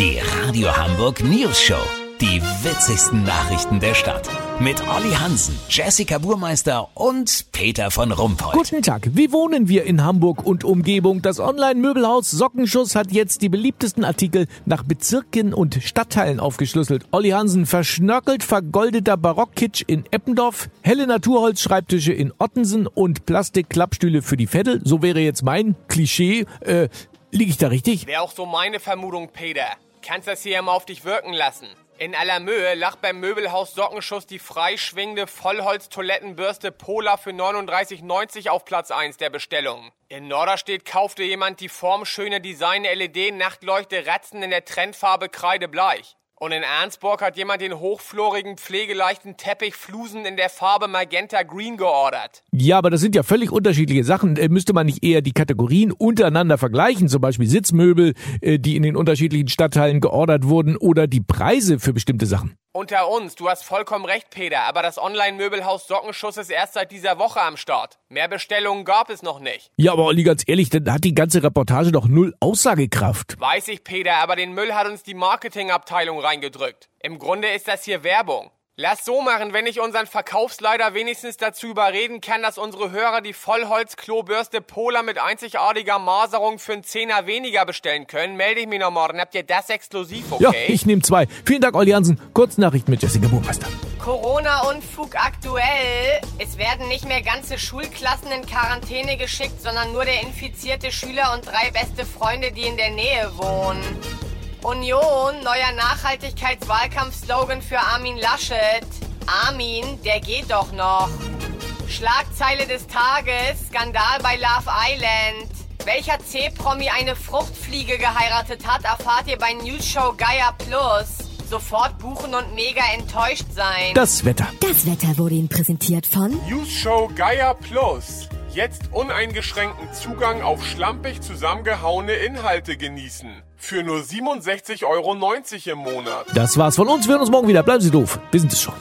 Die Radio Hamburg News Show. Die witzigsten Nachrichten der Stadt. Mit Olli Hansen, Jessica Burmeister und Peter von Rumpold. Guten Tag. Wie wohnen wir in Hamburg und Umgebung? Das Online-Möbelhaus Sockenschuss hat jetzt die beliebtesten Artikel nach Bezirken und Stadtteilen aufgeschlüsselt. Olli Hansen verschnörkelt vergoldeter Barockkitsch in Eppendorf, helle Naturholzschreibtische in Ottensen und Plastikklappstühle für die Veddel. So wäre jetzt mein Klischee. Äh, liege ich da richtig? Wäre auch so meine Vermutung, Peter. Kannst das hier mal auf dich wirken lassen. In aller Mühe lacht beim Möbelhaus Sockenschuss die freischwingende Vollholz-Toilettenbürste Polar für 39,90 auf Platz 1 der Bestellung. In Norderstedt kaufte jemand die formschöne Design-LED-Nachtleuchte Ratzen in der Trendfarbe Kreidebleich. Und in Ernstburg hat jemand den hochflorigen, pflegeleichten Teppich Flusen in der Farbe Magenta Green geordert. Ja, aber das sind ja völlig unterschiedliche Sachen. Äh, müsste man nicht eher die Kategorien untereinander vergleichen? Zum Beispiel Sitzmöbel, äh, die in den unterschiedlichen Stadtteilen geordert wurden oder die Preise für bestimmte Sachen. Unter uns, du hast vollkommen recht, Peter, aber das Online-Möbelhaus Sockenschuss ist erst seit dieser Woche am Start. Mehr Bestellungen gab es noch nicht. Ja, aber Olli, ganz ehrlich, dann hat die ganze Reportage doch null Aussagekraft. Weiß ich, Peter, aber den Müll hat uns die Marketingabteilung reingedrückt. Im Grunde ist das hier Werbung. Lass so machen, wenn ich unseren Verkaufsleiter wenigstens dazu überreden kann, dass unsere Hörer die Vollholz-Klobürste Polar mit einzigartiger Maserung für einen Zehner weniger bestellen können, melde ich mich noch morgen. Habt ihr das exklusiv, okay? Ja, ich nehme zwei. Vielen Dank, Olli Hansen. Kurznachrichten mit Jessica Burmeister. Corona-Unfug aktuell. Es werden nicht mehr ganze Schulklassen in Quarantäne geschickt, sondern nur der infizierte Schüler und drei beste Freunde, die in der Nähe wohnen. Union, neuer Nachhaltigkeitswahlkampfslogan für Armin Laschet. Armin, der geht doch noch. Schlagzeile des Tages, Skandal bei Love Island. Welcher C-Promi eine Fruchtfliege geheiratet hat, erfahrt ihr bei News Show Gaia Plus. Sofort buchen und mega enttäuscht sein. Das Wetter. Das Wetter wurde Ihnen präsentiert von News Show Gaia Plus. Jetzt uneingeschränkten Zugang auf schlampig zusammengehauene Inhalte genießen. Für nur 67,90 Euro im Monat. Das war's von uns. Wir hören uns morgen wieder. Bleiben Sie doof. Wir sind es schon.